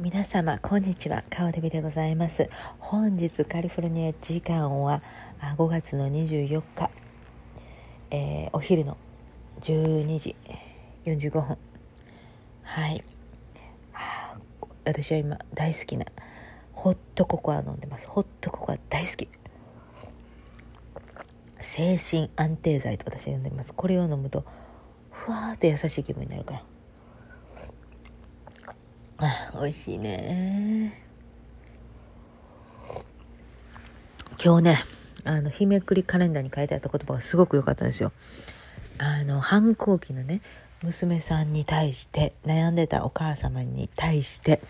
皆様こんにちは。川デビでございます。本日カリフォルニア時間は5月の24日、えー、お昼の12時45分。はい、私は今大好きなホットココア飲んでます。ホットココア大好き。精神安定剤と私は呼んでます。これを飲むとふわーって優しい気分になるから。美味しいね。今日ねあの日めくりカレンダーに書いてあった言葉がすごく良かったんですよ。あの反抗期のね娘さんに対して悩んでたお母様に対して、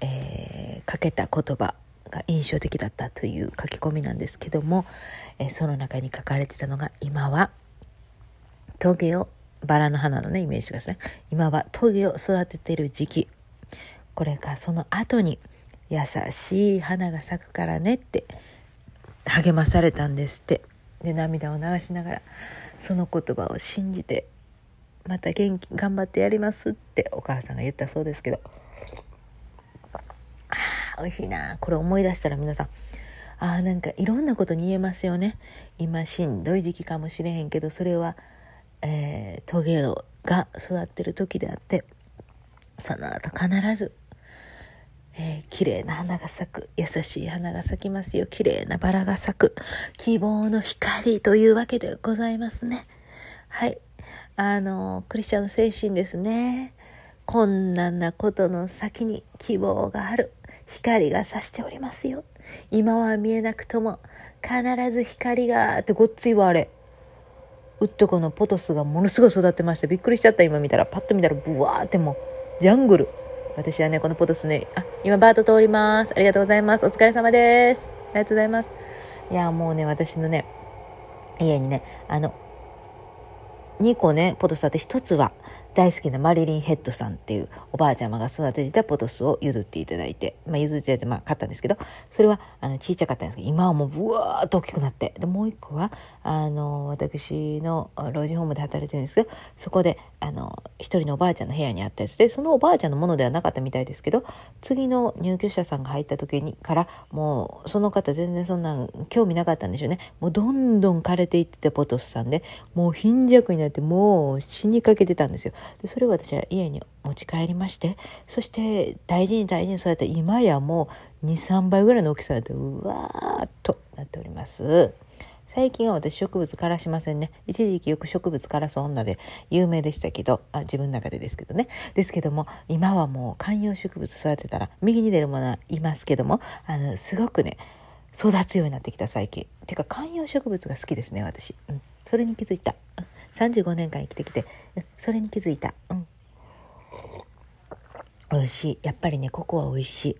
えー、かけた言葉が印象的だったという書き込みなんですけども、えー、その中に書かれてたのが今はトゲをバラの花のねイメージがですね。今はトゲを育ててる時期。これかその後に優しい花が咲くからねって励まされたんですって。で涙を流しながらその言葉を信じてまた元気頑張ってやりますってお母さんが言ったそうですけど。あ美味しいな。これ思い出したら皆さんあなんかいろんなことに言えますよね。今しんどい時期かもしれへんけどそれは、えー、トゲが育ってる時であってその後必ずえー、綺麗な花が咲く優しい花が咲きますよ綺麗なバラが咲く希望の光というわけでございますね。はい。あのクリスチャンの精神ですね。困難なことの先に希望がある光が差しておりますよ。今は見えなくとも必ず光がってごっついわあれウッドコのポトスがものすごい育ってましたびっくりしちゃった今見たら。パッと見たらブワーってもうジャングル私はね、このポトスね、あ、今バート通ります。ありがとうございます。お疲れ様です。ありがとうございます。いや、もうね、私のね、家にね、あの、2個ね、ポトスあって1つは、大好きなマリリン・ヘッドさんっていうおばあちゃまが育てていたポトスを譲っていただいて、まあ、譲っていただいて、まあ、買ったんですけどそれはあの小さかったんですけど今はもうブワーッと大きくなってでもう一個はあの私の老人ホームで働いてるんですけどそこであの一人のおばあちゃんの部屋にあったやつでそのおばあちゃんのものではなかったみたいですけど次の入居者さんが入った時にからもうその方全然そんなん興味なかったんでしょうねもうどんどん枯れていってたポトスさんでもう貧弱になってもう死にかけてたんですよ。でそれを私は家に持ち帰りましてそして大事に大事にそうやって今やもう23倍ぐらいの大きさでうわーっとなっております。最近は私植物枯らしませんね。一時期よく植物枯らす女で有名でしたけどあ自分の中でですけどね。ですけども今はもう観葉植物育てたら右に出るものはいますけどもあのすごくね育つようになってきた最近。てか観葉植物が好きですね私、うん、それに気づいた、35年間生きてきてそれに気づいた。うん。美味しい。やっぱりねココア美味しい。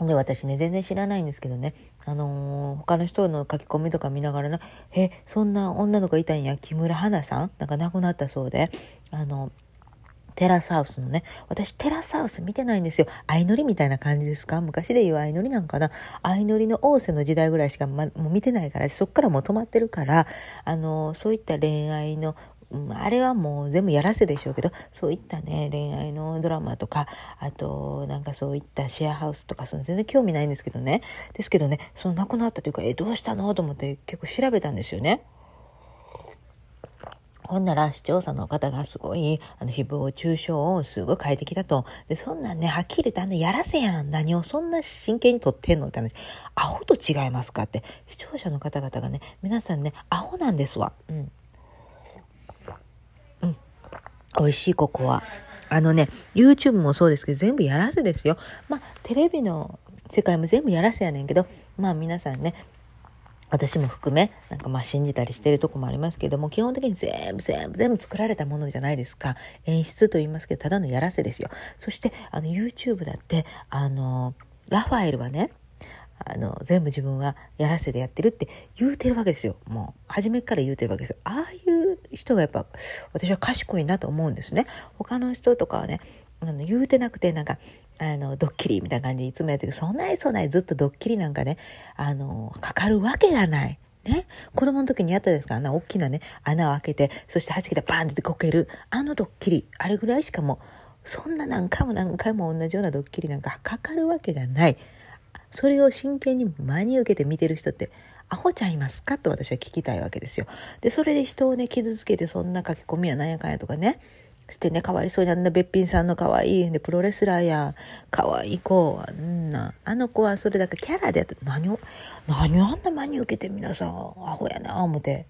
うん。で私ね全然知らないんですけどね。あのー、他の人の書き込みとか見ながらな「えそんな女の子いたんや。木村花さん？なんか亡くなったそうで。あのテラスハウスのね私テラスハウス見てないんですよ。相乗りみたいな感じですか？昔で言う相乗りなんかな。相乗りの王政の時代ぐらいしか、ま、もう見てないからそっからもう止まってるからあのそういった恋愛のあれはもう全部やらせでしょうけどそういったね恋愛のドラマとかあとなんかそういったシェアハウスとかその全然興味ないんですけどね。ですけどねその亡くなったというかえどうしたの？と思って結構調べたんですよね。ほんなら視聴者の方がすごい、あの、誹謗中傷をすごい快適だと。で、そんなんね、はっきり言ってあんなやらせやん。何をそんな真剣に撮ってんのって話。アホと違いますかって。視聴者の方々がね、皆さんね、アホなんですわ。うん。美味しいココア。あのね、YouTube もそうですけど、全部やらせですよ。まあ、テレビの世界も全部やらせやねんけど、まあ皆さんね、私も含め、なんかまあ信じたりしてるとこもありますけども、基本的に全部全部全部作られたものじゃないですか。演出と言いますけど、ただのやらせですよ。そして、あの YouTube だって、あの、ラファエルはね、あの全部自分はやらせでやってるって言うてるわけですよもう初めから言うてるわけですよああいう人がやっぱ私は賢いなと思うんですね他の人とかはねあの言うてなくてなんかあのドッキリみたいな感じでいつもやってる。そんないそんないずっとドッキリなんかねあのかかるわけがない。ね、子供の時にやったですか？あんな大きなね穴を開けてそしてはじけてバーンってこけるあのドッキリ。あれぐらいしかもそんな何回も何回も同じようなドッキリなんかかかるわけがない。それを真剣に真に受けて見てる人ってアホちゃいますか？と私は聞きたいわけですよ。でそれで人をね傷つけてそんな書き込みはなんやかんやとかねしてねかわいそうにあんなべっぴんさんのかわいい。でプロレスラーや。かわいい子あんな。あの子はそれだけキャラで何を何をあんな真に受けて皆さんアホやな思って。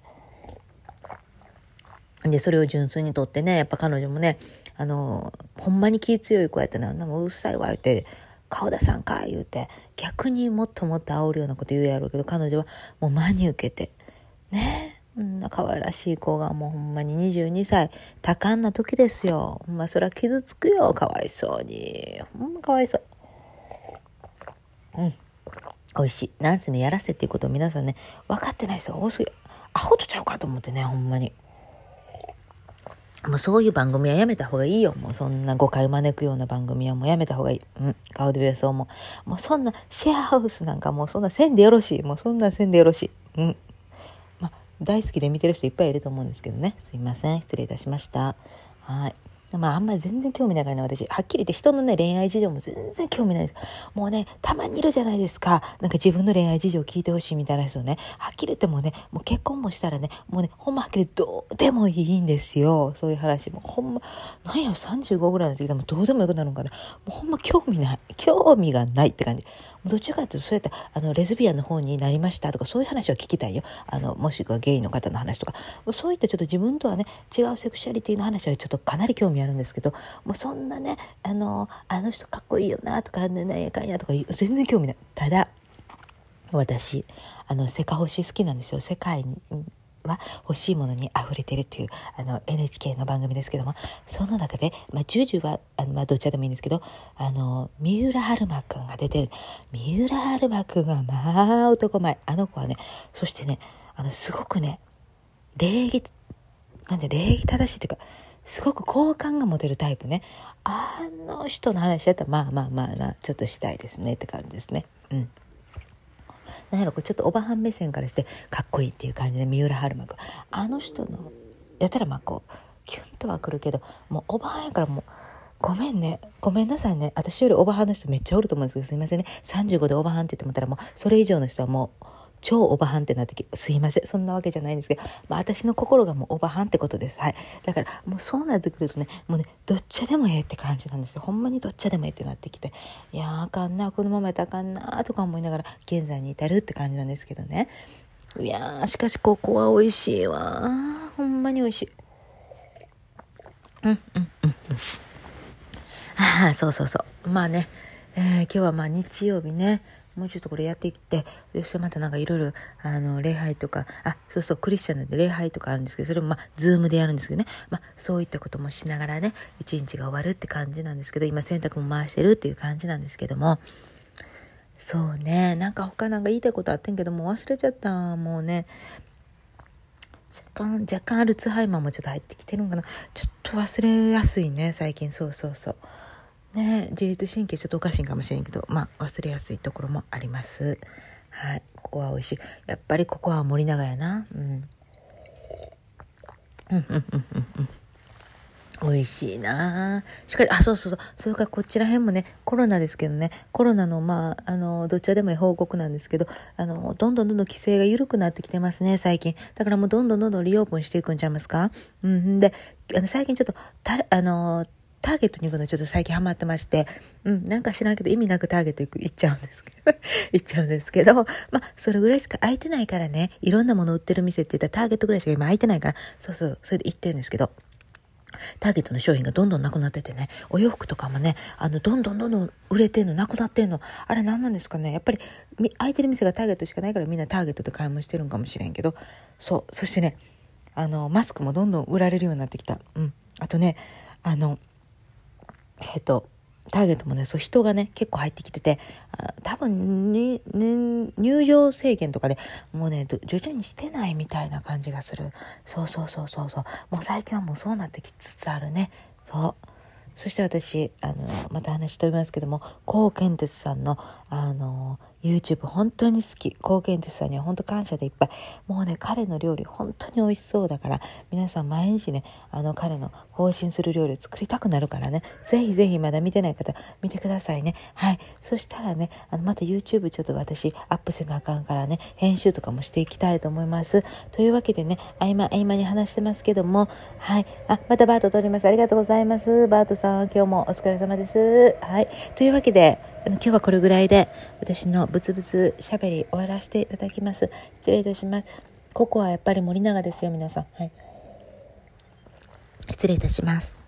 でそれを純粋にとってねやっぱ彼女もねあのほんまに気強い子やったな。あんもううるさいわ言って顔出さんか言うて逆にもっともっと煽るようなこと言うやろうけど彼女はもう真に受けて。ね。こんな可愛らしい子がもうほんまに22歳多感な時ですよほんまそら傷つくよかわいそうにほんまかわいそううん美味しいなんせねやらせっていうことを皆さんね分かってない人多すぎるアホとちゃうかと思ってねほんまに。もうそういう番組はやめた方がいいよ。もうそんな誤解招くような番組はもうやめた方がいい。うん。顔でベースをもう。もうそんなシェアハウスなんかもうそんなせんでよろしい。もうそんなせんでよろしい。うん。大好きで見てる人いっぱいいると思うんですけどね。すいません。失礼いたしました。はい。まああんまり全然興味ないからね私はっきり言って人のね恋愛事情も全然興味ないですもうねたまにいるじゃないですかなんか自分の恋愛事情を聞いてほしいみたいな人ねはっきり言ってもねもう結婚もしたらねもうねほんまはっきりどうでもいいんですよそういう話もほんまなんや35ぐらいの時でもどうでもよくなるんかなもうほんま興味ない興味がないって感じどっちかというとそうやってあのレズビアンの方になりましたとかそういう話は聞きたいよ。あのもしくはゲイの方の話とか。そういったちょっと自分とはね違うセクシャリティの話はちょっとかなり興味あるんですけどもうそんなねあのあの人かっこいいよなとかなんやかんやとか全然興味ない。ただ私あのセカホシ好きなんですよ。世界には欲しいものに溢れてるっていうあの NHK の番組ですけどもその中で、まあ、ジュジュはあの、まあ、どっちでもいいんですけどあの三浦春馬くんが出てる。三浦春馬くんはまあ男前。あの子はねそしてねあのすごくね礼儀なんで礼儀正しいっていうかすごく好感が持てるタイプね。あの人の話だったらまあまあまあまあちょっとしたいですねって感じですね。うん。なんやろこちょっとおばはん目線からしてかっこいいっていう感じで三浦春馬君あの人のやったらまあこうキュンとはくるけどもうおばはんやからもうごめんね。ごめんなさいね。私よりおばはんの人めっちゃおると思うんですけど、すいませんね。35でおばはんって言ってもたらもう、それ以上の人はもう、超おばはんってなってきすいませんそんなわけじゃないんですけど、まあ、私の心がもうおばはんってことです。はい。だからもうそうなってくるとねもうねどっちでもええって感じなんですよ。ほんまにどっちでもええってなってきて。いやあかんなこのままやったらあかんなとか思いながら現在に至るって感じなんですけどね。いやしかしここは美味しいわほんまに美味しい。うんうんうんうん。ああそうそうそう。まあね、えー、今日はまあ日曜日ね。もうちょっとこれやっていってそしてまたなんかいろいろあの礼拝とかあそうそうクリスチャンなんで礼拝とかあるんですけどそれもまあズームでやるんですけどね、まあ、そういったこともしながらね一日が終わるって感じなんですけど今洗濯も回してるっていう感じなんですけども。そうね。なんか他なんか言いたいことあってんけどもう忘れちゃった。もうね。若干若干アルツハイマーもちょっと入ってきてるんかな。ちょっと忘れやすいね最近。そうそうそう。ね自律神経ちょっとおかしいかもしれんけどまあ忘れやすいところもあります。はい。ここは美味しい。やっぱりここは森永やな。うん。うんうんうんうんうん。美味しいな。しかし、あ、そうそうそう。それからこちら辺もね、コロナですけどね、コロナの、まあ、あの、どっちでもいい報告なんですけど、あの、どんどんどんどん規制が緩くなってきてますね、最近。だからもうどんどんどんどんリオープンしていくんちゃいますか？うん。で、あの、最近ちょっと、た、あの、ターゲットに行くのちょっと最近ハマってまして、うん、なんか知らんけど意味なくターゲット行く、行っちゃうんですけど、行っちゃうんですけど、まあ、それぐらいしか空いてないからね、いろんなもの売ってる店って言ったらターゲットぐらいしか今空いてないから、そうそう、それで行ってるんですけど、ターゲットの商品がどんどんなくなっててね、お洋服とかもね、あの、どんどんどんどん売れてんの、なくなってんの。あれ何なんですかね。やっぱり、空いてる店がターゲットしかないからみんなターゲットで買い物してるんかもしれんけど、そう、そしてね、あの、マスクもどんどん売られるようになってきた。うん。あとね、あの、えっ、とターゲットもねそう人がね結構入ってきてて多分に、ね、入場制限とかでもうね徐々にしてないみたいな感じがする。そうそうそうそうそう。もう最近はもうそうなってきつつあるね。そう。そして私あのまた話し飛びますけども高健鉄さんのあの YouTube 本当に好き。高原哲さんには本当感謝でいっぱい。もうね彼の料理本当に美味しそうだから皆さん毎日ねあの彼の更新する料理を作りたくなるからね。ぜひぜひまだ見てない方見てくださいね。はい。そしたらねあのまた YouTube ちょっと私アップせなあかんからね編集とかもしていきたいと思います。というわけでね合間合間に話してますけどもはい。あまたバート通ります。ありがとうございます。バートさん今日もお疲れ様です。はい。というわけで今日はこれぐらいで私のブツブツしゃべり終わらせていただきます。失礼いたします。ここはやっぱり森永ですよ、皆さん。はい。失礼いたします。